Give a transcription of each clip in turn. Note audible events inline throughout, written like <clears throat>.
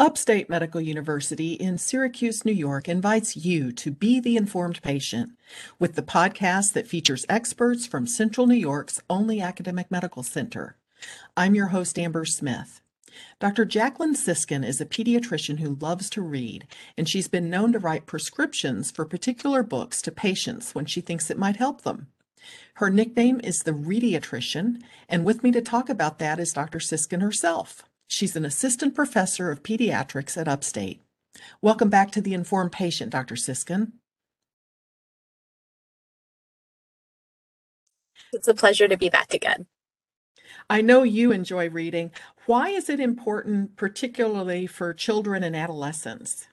Upstate Medical University in Syracuse, New York invites you to be the informed patient with the podcast that features experts from Central New York's only academic medical center. I'm your host, Amber Smith. Dr. Jacqueline Siskin is a pediatrician who loves to read, and she's been known to write prescriptions for particular books to patients when she thinks it might help them. Her nickname is the Readiatrician, and with me to talk about that is Dr. Siskin herself. She's an assistant professor of pediatrics at Upstate. Welcome back to the Informed Patient, Dr. Siskin. It's a pleasure to be back again. I know you enjoy reading. Why is it important, particularly for children and adolescents?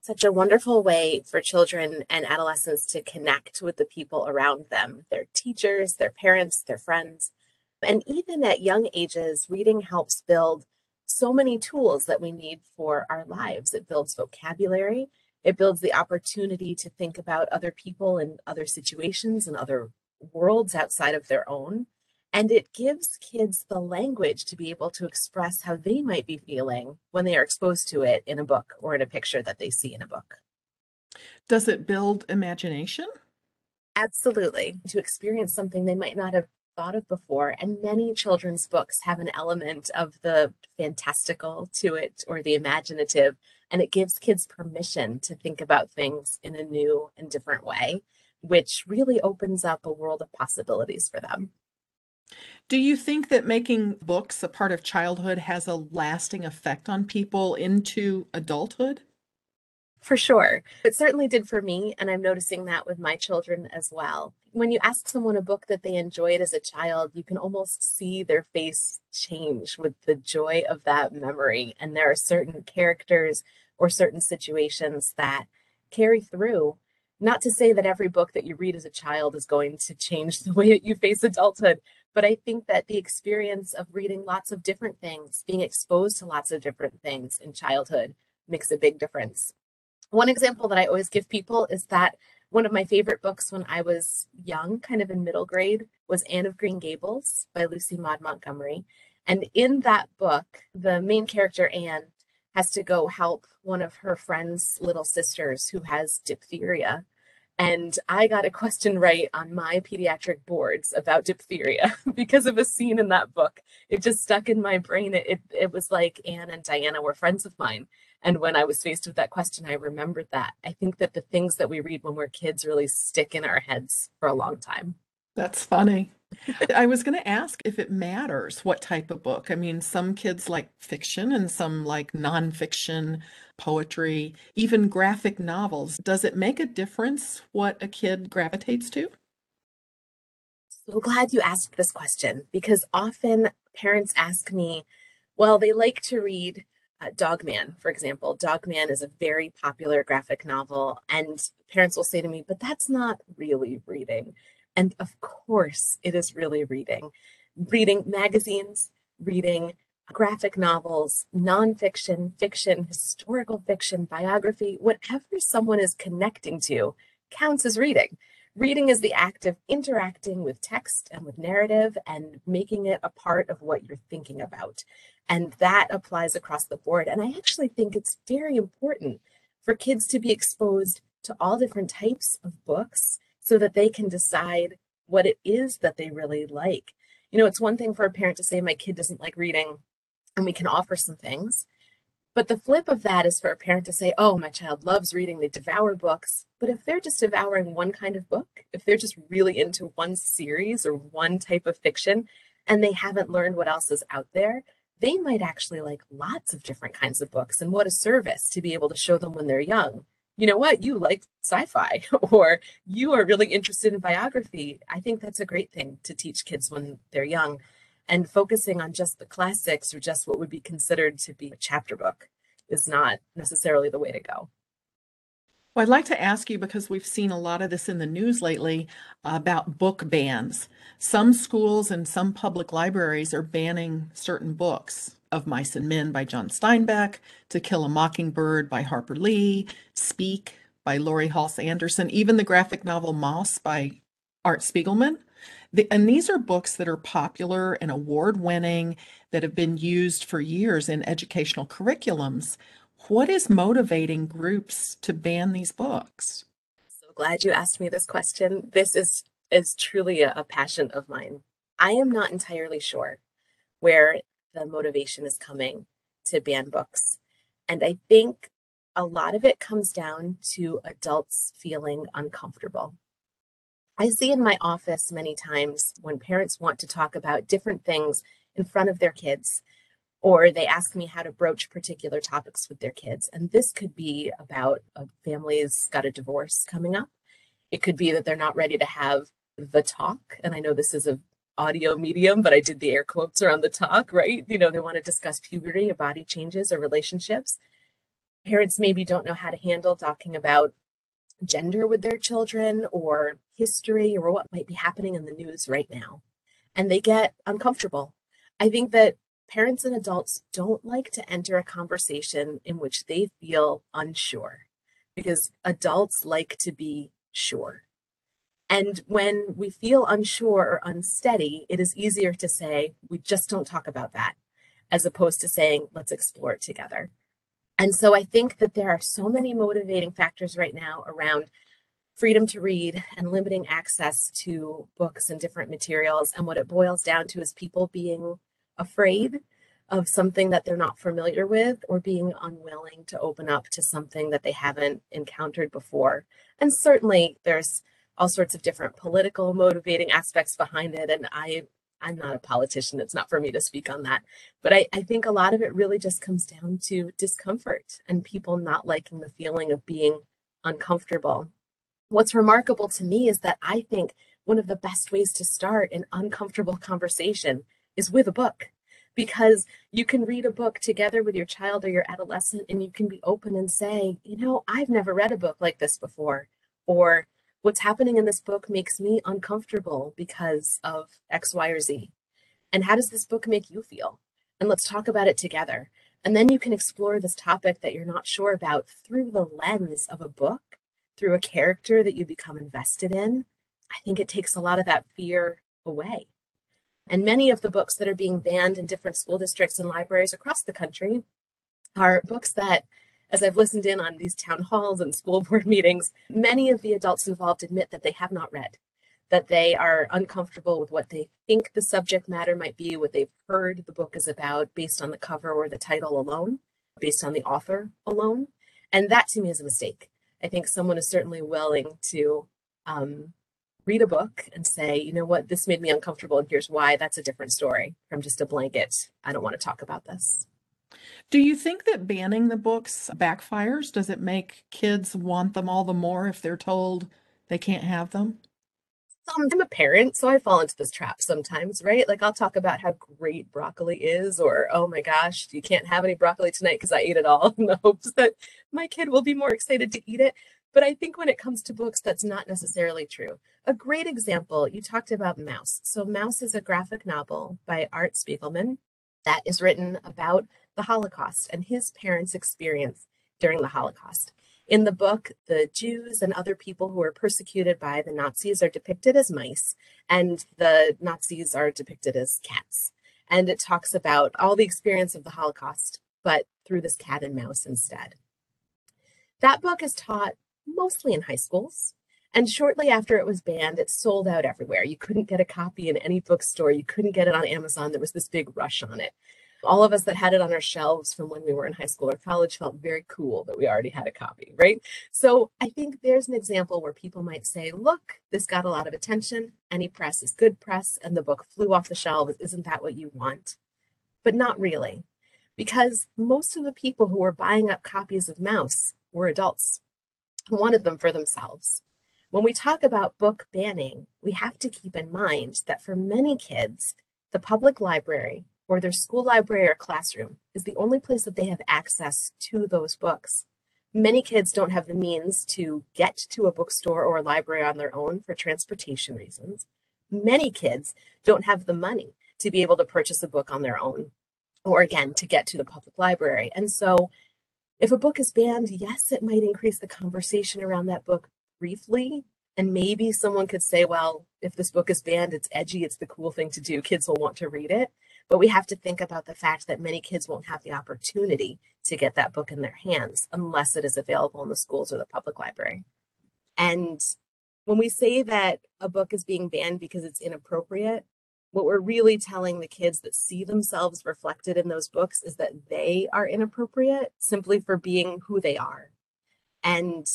Such a wonderful way for children and adolescents to connect with the people around them their teachers, their parents, their friends. And even at young ages, reading helps build so many tools that we need for our lives. It builds vocabulary, it builds the opportunity to think about other people and other situations and other worlds outside of their own. And it gives kids the language to be able to express how they might be feeling when they are exposed to it in a book or in a picture that they see in a book. Does it build imagination? Absolutely. To experience something they might not have thought of before. And many children's books have an element of the fantastical to it or the imaginative. And it gives kids permission to think about things in a new and different way, which really opens up a world of possibilities for them. Do you think that making books a part of childhood has a lasting effect on people into adulthood? For sure. It certainly did for me. And I'm noticing that with my children as well. When you ask someone a book that they enjoyed as a child, you can almost see their face change with the joy of that memory. And there are certain characters or certain situations that carry through. Not to say that every book that you read as a child is going to change <laughs> the way that you face adulthood, but I think that the experience of reading lots of different things, being exposed to lots of different things in childhood, makes a big difference. One example that I always give people is that one of my favorite books when I was young, kind of in middle grade, was Anne of Green Gables by Lucy Maud Montgomery. And in that book, the main character, Anne, has to go help one of her friend's little sisters who has diphtheria. And I got a question right on my pediatric boards about diphtheria <laughs> because of a scene in that book. It just stuck in my brain. It, it, it was like Anne and Diana were friends of mine. And when I was faced with that question, I remembered that. I think that the things that we read when we're kids really stick in our heads for a long time. That's funny. I was going to ask if it matters what type of book. I mean, some kids like fiction and some like nonfiction, poetry, even graphic novels. Does it make a difference what a kid gravitates to? So glad you asked this question because often parents ask me, well, they like to read uh, Dog Man, for example. Dog Man is a very popular graphic novel, and parents will say to me, but that's not really reading. And of course, it is really reading. Oh. Reading magazines, reading graphic novels, nonfiction, fiction, historical fiction, biography, whatever someone is connecting to counts as reading. Reading is the act of interacting with text and with narrative and making it a part of what you're thinking about. And that applies across the board. And I actually think it's very important for kids to be exposed to all different types of books so that they can decide what it is that they really like. You know, it's one thing for a parent to say, my kid doesn't like reading, and we can offer some things. But the flip of that is for a parent to say, oh, my child loves reading, they devour books. But if they're just devouring one kind of book, if they're just really into one series or one type of fiction, and they haven't learned what else is out there, they might actually like lots of different kinds of books. And what a service to be able to show them when they're young. You know what? You like sci fi <laughs> or you are really interested in biography. I think that's a great thing to teach kids when they're young and focusing on just the classics or just what would be considered to be a chapter book is not necessarily the way to go. Well, I'd like to ask you because we've seen a lot of this in the news lately about book bans. Some schools and some public libraries are banning certain books of Mice and Men by John Steinbeck, To Kill a Mockingbird by Harper Lee, Speak by Laurie Halse Anderson, even the graphic novel Maus by Art Spiegelman. The, and these are books that are popular and award winning that have been used for years in educational curriculums. What is motivating groups to ban these books? So glad you asked me this question. This is is truly a, a passion of mine. I am not entirely sure where the motivation is coming to ban books. And I think a lot of it comes down to adults feeling uncomfortable. I see in my office many times when parents want to talk about different things in front of their kids, or they ask me how to broach particular topics with their kids. And this could be about a family's got a divorce coming up. It could be that they're not ready to have the talk. And I know this is a audio medium, but I did the air quotes around the talk, right? You know, they want to discuss puberty or body changes or relationships. Parents maybe don't know how to handle talking about gender with their children or history or what might be happening in the news right now. And they get uncomfortable. I think that parents and adults don't like to enter a conversation in which they feel unsure because adults like to be sure. And when we feel unsure or unsteady, it is easier to say, we just don't talk about that, as opposed to saying, let's explore it together. And so I think that there are so many motivating factors right now around freedom to read and limiting access to books and different materials. And what it boils down to is people being afraid of something that they're not familiar with or being unwilling to open up to something that they haven't encountered before. And certainly there's all sorts of different political motivating aspects behind it. And I I'm not a politician. It's not for me to speak on that. But I, I think a lot of it really just comes down to discomfort and people not liking the feeling of being uncomfortable. What's remarkable to me is that I think one of the best ways to start an uncomfortable conversation is with a book because you can read a book together with your child or your adolescent and you can be open and say, you know, I've never read a book like this before. Or what's happening in this book makes me uncomfortable because of X, Y, or Z. And how does this book make you feel? And let's talk about it together. And then you can explore this topic that you're not sure about through the lens of a book, through a character that you become invested in. I think it takes a lot of that fear away. And many of the books that are being banned in different school districts and libraries across the country are books that as I've listened in on these town halls and school <laughs> board meetings, many of the adults involved admit that they have not read, that they are uncomfortable with what they think the subject matter might be, what they've heard the book is about based on the cover or the title alone, based on the author alone. And that to me is a mistake. I think someone is certainly willing to um, read a book and say, you know what, this made me uncomfortable and here's why. That's a different story from just a blanket. I don't want to talk about this. Do you think that banning the books backfires? Does it make kids want them all the more if they're told they can't have them? Um, I'm a parent, so I fall into this trap sometimes, right? Like I'll talk about how great broccoli is, or oh my gosh, you can't have any broccoli tonight because I ate it all in the hopes that my kid will be more excited to eat it. But I think when it comes to books, that's not necessarily true. A great example, you talked about Maus. So Maus is a graphic novel by Art Spiegelman that is written about the Holocaust and his parents' experience during the Holocaust. In the book, the Jews and other people who were persecuted by the Nazis are depicted as mice, and the Nazis are depicted as cats. And it talks about all the experience of the Holocaust, but through this cat and mouse instead. That book is taught mostly in high schools. And shortly after it was banned, it sold out everywhere. You couldn't get a copy in any bookstore. You couldn't get it on Amazon. There was this big rush on it all of us that had it on our shelves from when we were in high school or college felt very cool that we already had a copy, right? So I think there's an example where people might say, look, this got a lot of attention. Any press is good press, and the book flew off the shelves. Isn't that what you want? But not really, because most of the people who were buying up copies of Maus were adults who wanted them for themselves. When we talk about book banning, we have to keep in mind that for many kids, the public library or their school library or classroom is the only place that they have access to those books. Many kids don't have the means to get to a bookstore or a library on their own for transportation reasons. Many kids don't have the money to be able to purchase a book on their own or again to get to the public library. And so if a book is banned, yes, it might increase the conversation around that book briefly, And maybe someone could say, well, if this book is banned, it's edgy, it's the cool thing to do, kids will want to read it. But we have to think about the fact that many kids won't have the opportunity to get that book in their hands unless it is available in the schools or the public library. And when we say that a book is being banned because it's inappropriate, what we're really telling the kids that see themselves reflected in those books is that they are inappropriate simply for being who they are. And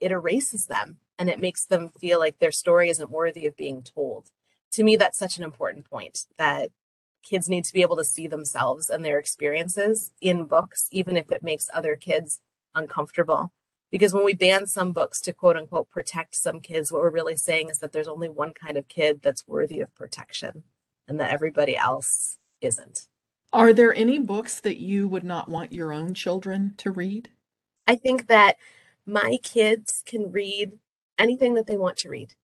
it erases them and it makes them feel like their story isn't worthy of being told. To me, that's such an important point that kids need to be able to see themselves and their experiences in books, even if it makes other kids uncomfortable. Because when we ban some books to quote unquote protect some kids, what we're really saying is that there's only one kind of kid that's worthy of protection and that everybody else isn't. Are there any books that you would not want your own children to read? I think that my kids can read anything that they want to read.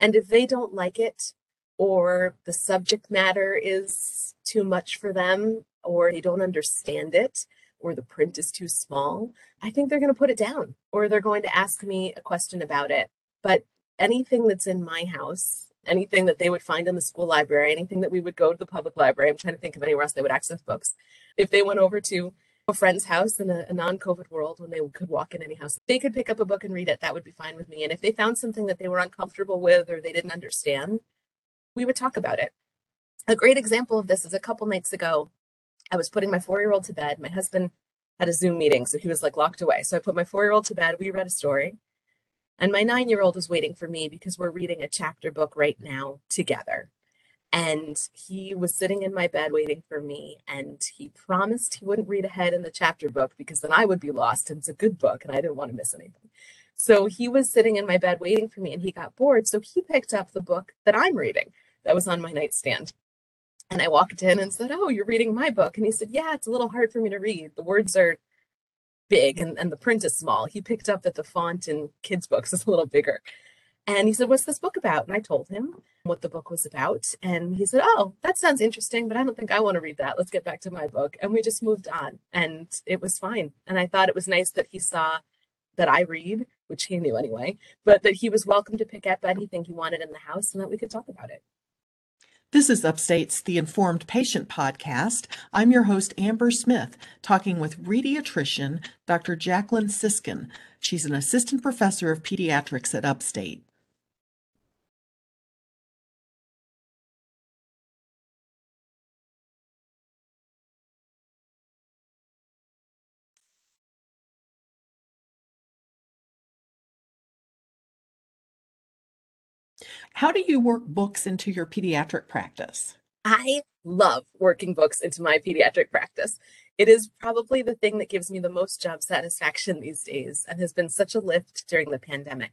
And if they don't like it, or the subject matter is too much for them, or they don't understand it, or the print is too small, I think they're going to put it down or they're going to ask me a question about it. But anything that's in my house, anything that they would find in the school library, anything that we would go to the public library, I'm trying to think of anywhere else they would access books. If they went over to a friend's house in a, a non COVID world when they could walk in any house, they could pick up a book and read it. That would be fine with me. And if they found something that they were uncomfortable with or they didn't understand, we would talk about it. A great example of this is a couple nights ago, I was putting my four year old to bed. My husband had a Zoom meeting, so he was like locked away. So I put my four year old to bed. We read a story. And my nine year old was waiting for me because we're reading a chapter book right now together. And he was sitting in my bed waiting for me. And he promised he wouldn't read ahead in the chapter book because then I would be lost. And it's a good book and I didn't want to miss anything. So he was sitting in my bed waiting for me and he got bored. So he picked up the book that I'm reading that was on my nightstand. And I walked in and said, Oh, you're reading my book. And he said, Yeah, it's a little hard for me to read. The words are big and, and the print is small. He picked up that the font in kids' books is a little bigger. And he said, What's this book about? And I told him what the book was about. And he said, Oh, that sounds interesting, but I don't think I want to read that. Let's get back to my book. And we just moved on. And it was fine. And I thought it was nice that he saw that I read, which he knew anyway, but that he was welcome to pick up anything he wanted in the house and that we could talk about it. This is Upstate's The Informed Patient Podcast. I'm your host, Amber Smith, talking with pediatrician Dr. Jacqueline Siskin. She's an assistant professor of pediatrics at Upstate. How do you work books into your pediatric practice? I love working books into my pediatric practice. It is probably the thing that gives me the most job satisfaction these days and has been such a lift during the pandemic.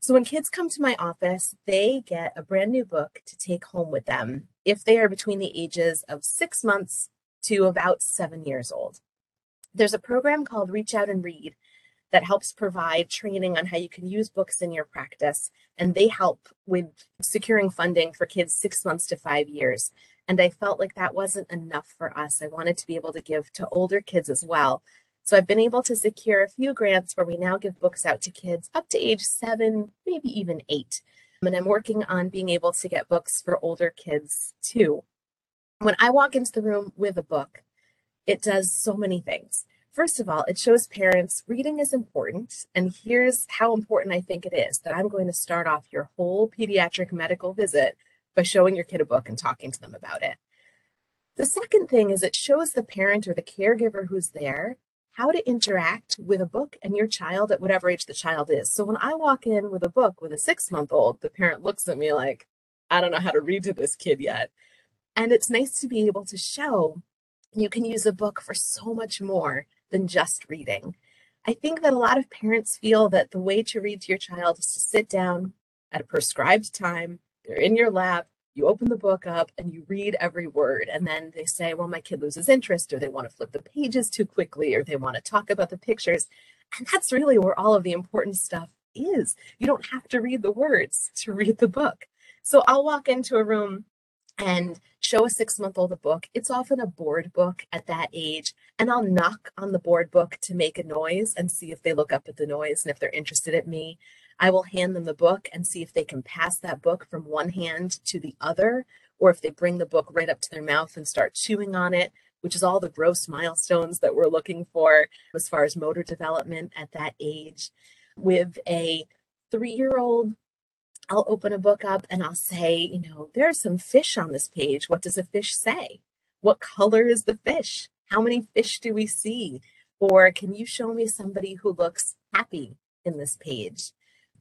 So, when kids come to my office, they get a brand new book to take home with them if they are between the ages of six months to about seven years old. There's a program called Reach Out and Read that helps provide training on how you can use books in your practice. And they help with securing funding for kids six months to five years. And I felt like that wasn't enough for us. I wanted to be able to give to older kids as well. So I've been able to secure a few grants where we now give books out to kids up to age seven, maybe even eight. And I'm working on being able to get books for older kids too. When I walk into the room with a book, it does so many things. First of all, it shows parents reading is important. And here's how important I think it is that I'm going to start off your whole pediatric medical visit by showing your kid a book and talking to them about it. The second thing is it shows the parent or the caregiver who's there how to interact with a book and your child at whatever age the child is. So when I walk in with a book with a six month old, the parent looks at me like, I don't know how to read to this kid yet. And it's nice to be able to show you can use a book for so much more than just reading. I think that a lot of parents feel that the way to read to your child is to sit down at a prescribed time, they're in your lap, you open the book up and you read every word. And then they say, well, my kid loses interest, or they want to flip the pages too quickly, or they want to talk about the pictures. And that's really where all of the important stuff is. You don't have to read the words to read the book. So I'll walk into a room and show a six month old a book. It's often a board book at that age. And I'll knock on the board book to make a noise and see if they look up at the noise and if they're interested at me. I will hand them the book and see if they can pass that book from one hand to the other, or if they bring the book right up to their mouth and start chewing on it, which is all the gross milestones that we're looking for as far as motor development at that age. With a three year old, I'll open a book up and I'll say, you know, there's some fish on this page. What does a fish say? What color is the fish? How many fish do we see? Or can you show me somebody who looks happy in this page?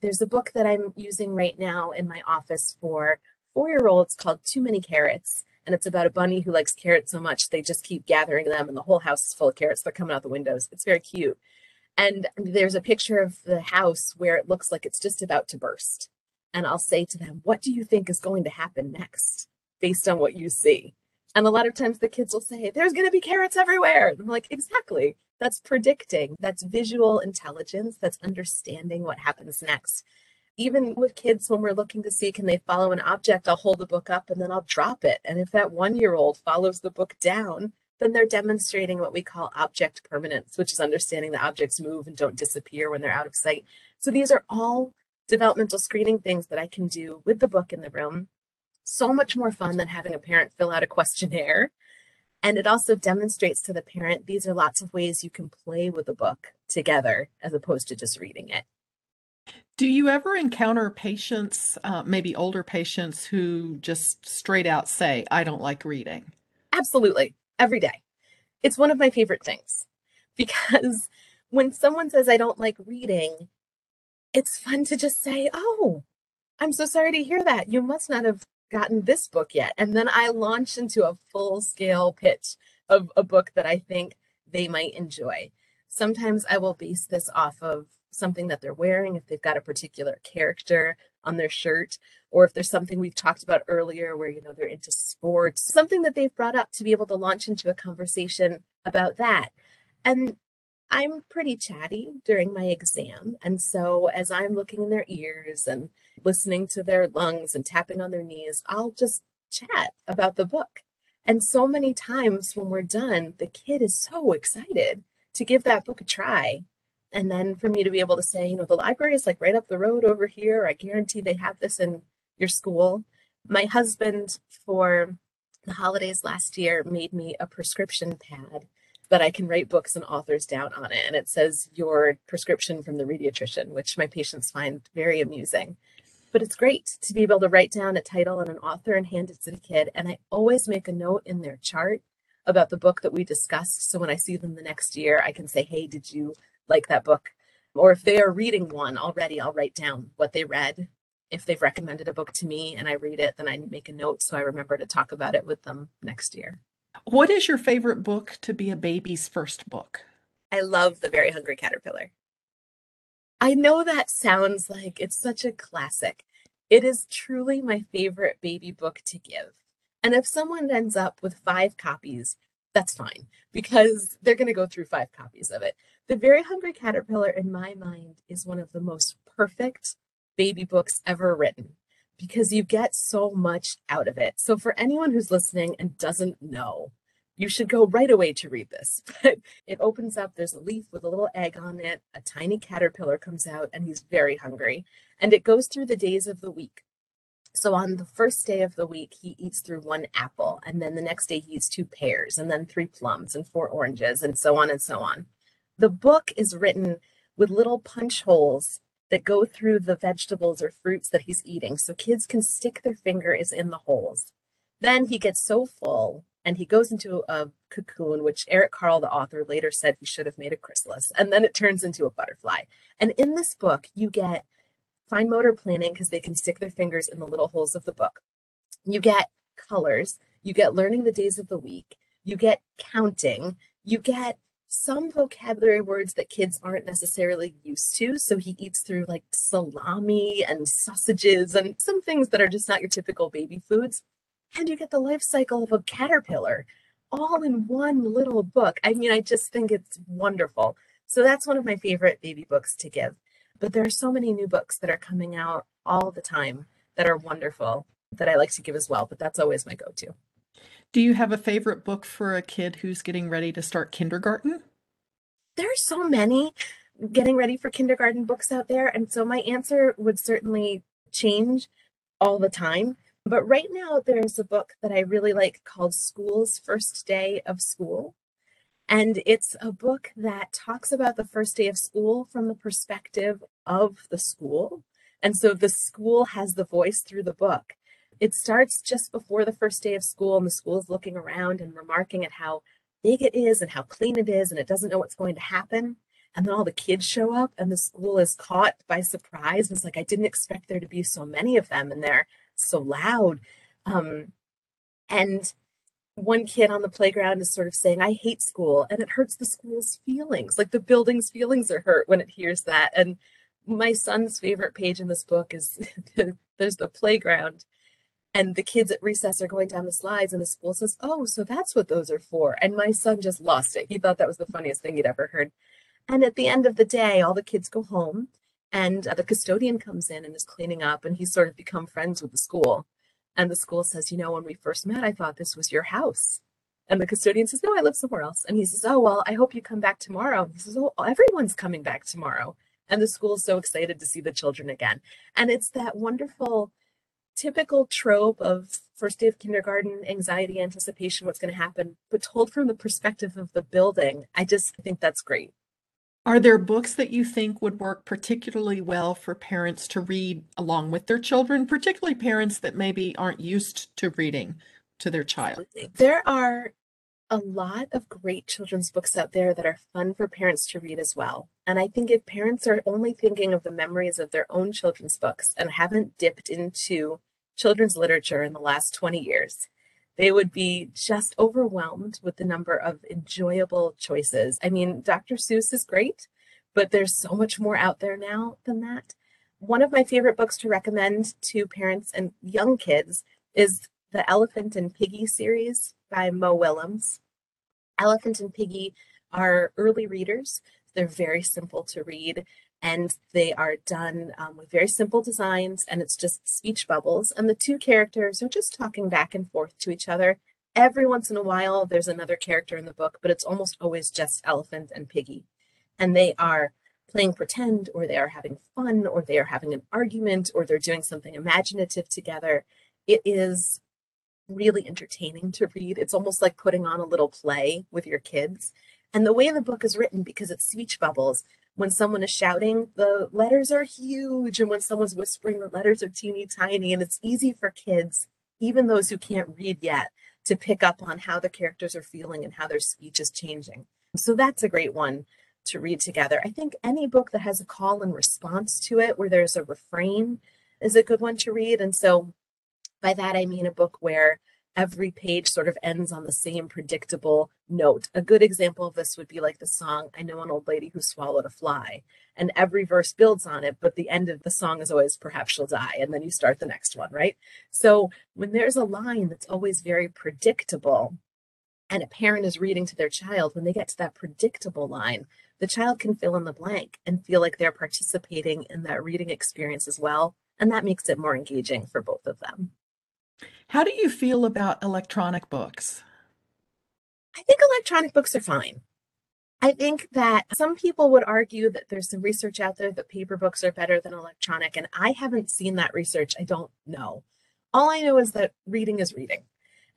There's a book that I'm using right now in my office for four year olds called Too Many Carrots. And it's about a bunny who likes carrots so much they just keep gathering them, and the whole house is full of carrots. They're coming out the windows. It's very cute. And there's a picture of the house where it looks like it's just about to burst. And I'll say to them, What do you think is going to happen next based on what you see? And a lot of times the kids will say, There's going to be carrots everywhere. And I'm like, Exactly. That's predicting. That's visual intelligence. That's understanding what happens next. Even with kids, when we're looking to see can they follow an object, I'll hold the book up and then I'll drop it. And if that one year old follows the book down, then they're demonstrating what we call object permanence, which is understanding that objects move and don't disappear when they're out of sight. So these are all developmental screening things that I can do with the book in the room. So much more fun than having a parent fill out a questionnaire and it also demonstrates to the parent these are lots of ways you can play with a book together as opposed to just reading it. Do you ever encounter patients, uh, maybe older patients, who just straight out say, I don't like reading? Absolutely, every day. It's one of my favorite things because <laughs> when someone says, I don't like reading, it's fun to just say, Oh, I'm so sorry to hear that. You must not have gotten this book yet. And then I launch into a full scale pitch of a book that I think they might enjoy. Sometimes I will base this off of something that they're wearing, if they've got a particular character on their shirt, or if there's something we've talked about earlier where, you know, they're into sports, something that they've brought up to be able to launch into a conversation about that. And I'm pretty chatty during my exam. And so as I'm looking in their ears and listening to their lungs and tapping on their knees, I'll just chat about the book. And so many times when we're done, the kid is so excited to give that book a try. And then for me to be able to say, you know, the library is like right up the road over here. I guarantee they have this in your school. My husband, for the holidays last year, made me a prescription pad that I can write books and authors down on it. And it says your prescription from the pediatrician, which my patients find very amusing. But it's great to be able to write down a title and an author and hand it to the kid. And I always make a note in their chart about the book that we discussed. So when I see them the next year, I can say, hey, did you like that book? Or if they are reading one already, I'll write down what they read. If they've recommended a book to me and I read it, then I make a note so I remember to talk about it with them next year. What is your favorite book to be a baby's first book? I love The Very Hungry Caterpillar. I know that sounds like it's such a classic. It is truly my favorite baby book to give. And if someone ends up with five copies, that's fine because they're going to go through five copies of it. The Very Hungry Caterpillar, in my mind, is one of the most perfect baby books ever written because you get so much out of it. So, for anyone who's listening and doesn't know, you should go right away to read this. <laughs> It opens up, there's a leaf with a little egg on it, a tiny caterpillar comes out, and he's very hungry. And it goes through the days of the week. So on the first day of the week, he eats through one apple, and then the next day he eats two pears, and then three plums, and four oranges, and so on and so on. The book is written with little punch holes that go through the vegetables or fruits that he's eating so kids can stick their fingers in the holes. Then he gets so full and he goes into a cocoon, which Eric Carle, the author, later said he should have made a chrysalis. And then it turns into a butterfly. And in this book, you get fine motor planning because they can stick their fingers in the little holes of the book. You get colors, you get learning the days of the week, you get counting, you get some vocabulary words that kids aren't necessarily used to. So he eats through like salami and sausages and some things that are just not your typical baby foods. And you get the life cycle of a caterpillar all in one little book. I mean, I just think it's wonderful. So that's one of my favorite baby books to give. But there are so many new books that are coming out all the time that are wonderful that I like to give as well. But that's always my go to. Do you have a favorite book for a kid who's getting ready to start kindergarten? There are so many. getting ready for kindergarten books out there. And so my answer would certainly change all the time. But right now, there's a book that I really like called School's First Day of School. And it's a book that talks about the first day of school from the perspective of the school. And so the school has the voice through the book. It starts just before the first day of school, and the school is looking around and remarking at how big it is and how clean it is, and it doesn't know what's going to happen. And then all the kids show up, and the school is caught by surprise. It's like, I didn't expect there to be so many of them, and they're so loud. Um, and one kid on the playground is sort of saying, I hate school, and it hurts the school's feelings. Like the building's feelings are hurt when it hears that. And my son's favorite page in this book is <laughs> there's the playground and the kids at recess are going down the slides and the school says oh so that's what those are for and my son just lost it he thought that was the funniest thing he'd ever heard and at the end of the day all the kids go home and uh, the custodian comes in and is cleaning up and he's sort of become friends with the school. And the school says you know when we first met i thought this was your house. And the custodian says no i live somewhere else. And he says oh well i hope you come back tomorrow. He says oh everyone's coming back tomorrow. And the school is so excited to see the children again. And it's that wonderful typical trope of first day of kindergarten anxiety anticipation what's going to happen. But told from the perspective of the building i just think that's great are there books that you think would work particularly well for parents to read along with their children particularly parents that maybe aren't used to reading to their child there are a lot of great children's books out there that are fun for parents to read as well. And I think if parents are only thinking of the memories of their own children's books and haven't dipped into children's literature in the last 20 years, they would be just overwhelmed with the number of enjoyable choices. I mean, Dr. Seuss is great, but there's so much more out there now than that. One of my favorite books to recommend to parents and young kids is the Elephant and Piggie series by Mo Willems. Elephant and Piggie are early readers. They're very simple to read and they are done um, with very simple designs and it's just speech bubbles. And the two characters are just talking back and forth to each other. Every once in a while, there's another character in the book, but it's almost always just Elephant and Piggie And they are playing pretend, or they are having fun, or they are having an argument, or they're doing something imaginative together. It is really entertaining to read. It's almost like putting on a little play with your kids. And the way the book is written, because it's speech bubbles, when someone is shouting, the letters are huge. And when someone's whispering, the letters are teeny tiny. And it's easy for kids, even those who can't read yet, to pick up on how the characters are feeling and how their speech is changing. So that's a great one to read together. I think any book that has a call and response to it, where there's a refrain, is a good one to read. And so by that, I mean a book where every page sort of ends on the same predictable note. A good example of this would be like the song, I Know an Old Lady Who Swallowed a Fly. And every verse builds on it, but the end of the song is always, Perhaps she'll die. And then you start the next one, right? So when there's a line that's always very predictable, and a parent is reading to their child, when they get to that predictable line, the child can fill in the blank and feel like they're participating in that reading experience as well. And that makes it more engaging for both of them. How do you feel about electronic books? I think electronic books are fine. I think that some people would argue that there's some research out there that paper books are better than electronic, and I haven't seen that research. I don't know. All I know is that reading is reading.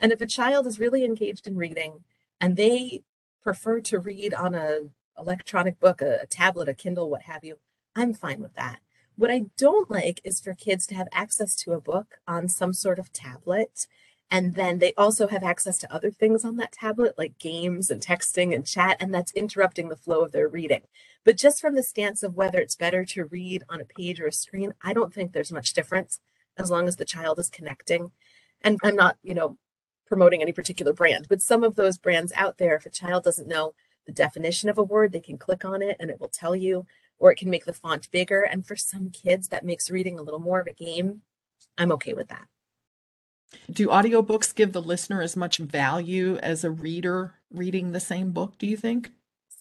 And if a child is really engaged in reading and they prefer to read on a electronic book, a, a tablet, a Kindle, what have you, I'm fine with that. What I don't like is for kids to have access to a book on some sort of tablet. And then they also have access to other things on that tablet, like games and texting and chat, and that's interrupting the flow of their reading. But just from the stance of whether it's better to read on a page or a screen, I don't think there's much difference as long as the child is connecting. And I'm not, you know, promoting any particular brand, but some of those brands out there, if a child doesn't know the definition of a word, they can click on it and it will tell you or it can make the font bigger. And for some kids, that makes reading a little more of a game. I'm okay with that. Do audiobooks give the listener as much value as a reader reading the same book, do you think?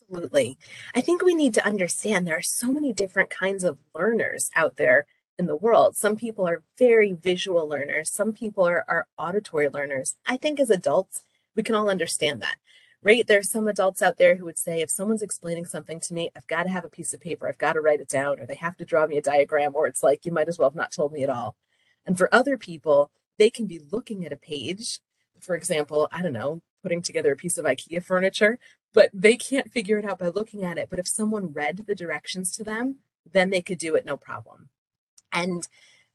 Absolutely. I think we need to understand there are so many different kinds of learners out there in the world. Some people are very visual learners, some people are, are auditory learners. I think as adults, we can all understand that right? There's some adults out there who would say, if someone's explaining something to me, I've got to have a piece of paper, I've got to write it down, or they have to draw me a diagram, or it's like, you might as well have not told me at all. And for other people, they can be looking at a page, for example, I don't know, putting together a piece of IKEA furniture, but they can't figure it out by looking at it. But if someone read the directions to them, then they could do it no problem. And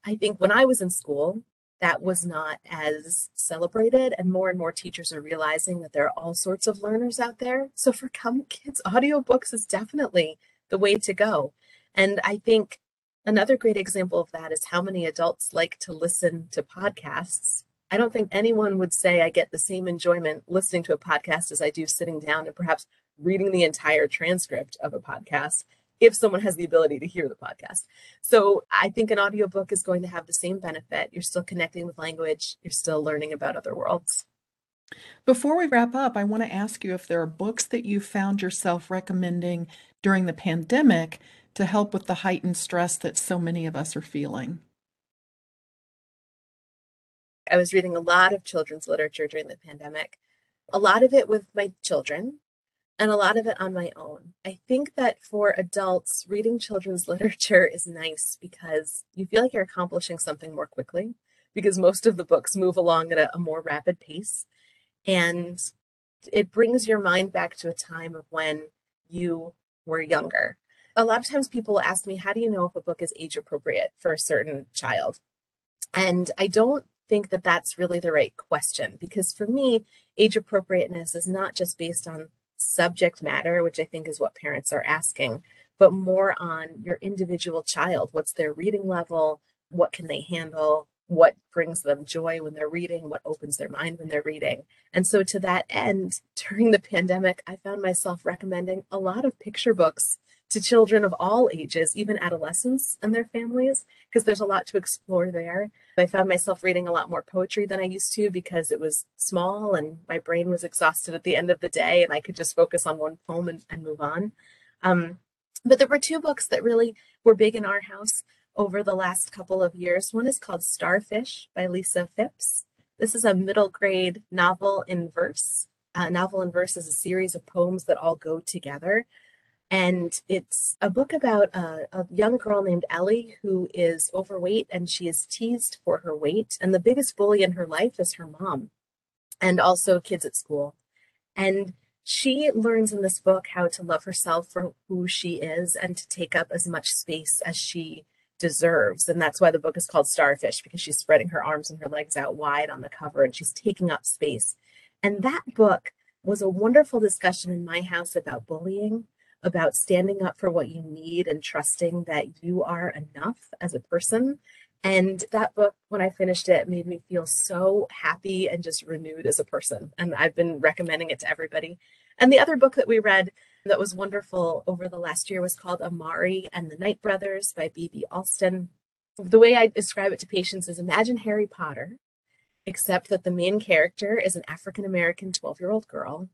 I think when I was in school, that was not as celebrated and more and more teachers are realizing that there are all sorts of learners out there. So for come kids audiobooks is definitely the way to go. And i think another great example of that is how many adults like to listen to podcasts. I don't think anyone would say i get the same enjoyment listening to a podcast as i do sitting down and perhaps reading the entire transcript of a podcast if someone has the ability to hear the podcast. So I think an audiobook is going to have the same benefit. You're still connecting with language, you're still learning about other worlds. Before we wrap up, I want to ask you if there are books that you found yourself recommending during the pandemic to help with the heightened stress that so many of us are feeling. I was reading a lot of children's literature during the pandemic, a lot of it with my children, and a lot of it on my own. I think that for adults, reading children's <laughs> literature is nice because you feel like you're accomplishing something more quickly because most of the books move along at a, a more rapid pace. And it brings your mind back to a time of when you were younger. A lot of times people ask me, how do you know if a book is age appropriate for a certain child? And I don't think that that's really the right question because for me, age appropriateness is not just based on subject matter, which I think is what parents are asking, but more on your individual child. What's their reading level? What can they handle? What brings them joy when they're reading? What opens their mind when they're reading? And so, to that end, <laughs> during the pandemic, I found myself recommending a lot of picture books to children of all ages, even adolescents and their families, because there's a lot to explore there. I found myself reading a lot more poetry than I used to because it was small and my brain was exhausted at the end of the day and I could just focus on one poem and, and move on. Um, but there were two books that really were big in our house over the last couple of years. One is called Starfish by Lisa Fipps. This is a middle grade novel in verse. A novel in verse is a series of poems that all go together. And it's a book about a, a, young girl named Ellie who is overweight and she is teased for her weight. And the biggest bully in her life is her mom and also kids at school. And she learns in this book how to love herself for who she is and to take up as much space as she deserves. And that's why the book is called Starfish, because she's spreading her arms and her legs out wide on the cover and she's taking up space. And that book was a wonderful discussion in my house about bullying about standing up for what you need and trusting that you are enough as a person. And that book, when I finished it, made me feel so happy and just renewed as a person. And I've been recommending it to everybody. And the other book that we read that was wonderful over the last year was called Amari and the Night Brothers by B.B. Alston. The way I describe it to patients is imagine Harry Potter, except that the main character is an African American 12 year old girl,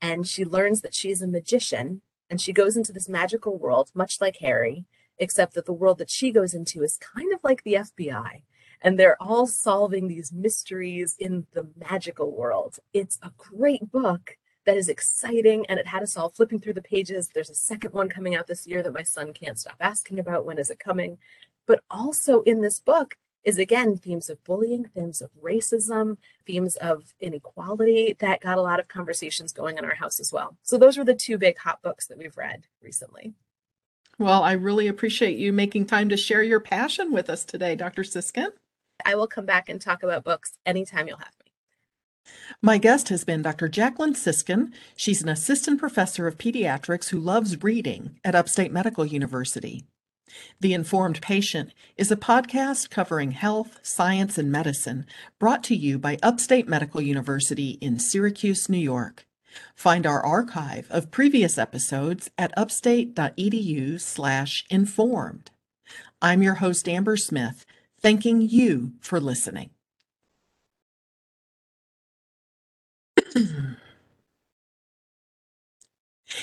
and she learns that she's a magician and she goes into this magical world, much like Harry, except that the world that she goes into is kind of like the FBI. And they're all solving these mysteries in the magical world. It's a great book that is exciting and it had us all flipping through the pages. There's a second one coming out this year that my son can't stop asking about. When is it coming? But also in this book, is again themes of bullying, themes of racism, themes of inequality that got a lot of conversations going in our house as well. So those were the two big hot books that we've read recently. Well, I really appreciate you making time to share your passion with us today, Dr. Siskin. I will come back and talk about books anytime you'll have me. My guest has been Dr. Jacqueline Siskin. She's an assistant professor of pediatrics who loves reading at Upstate Medical University. The Informed Patient is a podcast covering health, science, and medicine brought to you by Upstate Medical University in Syracuse, New York. Find our archive of previous episodes at upstate.edu/slash informed. I'm your host Amber Smith, thanking you for listening. <clears throat>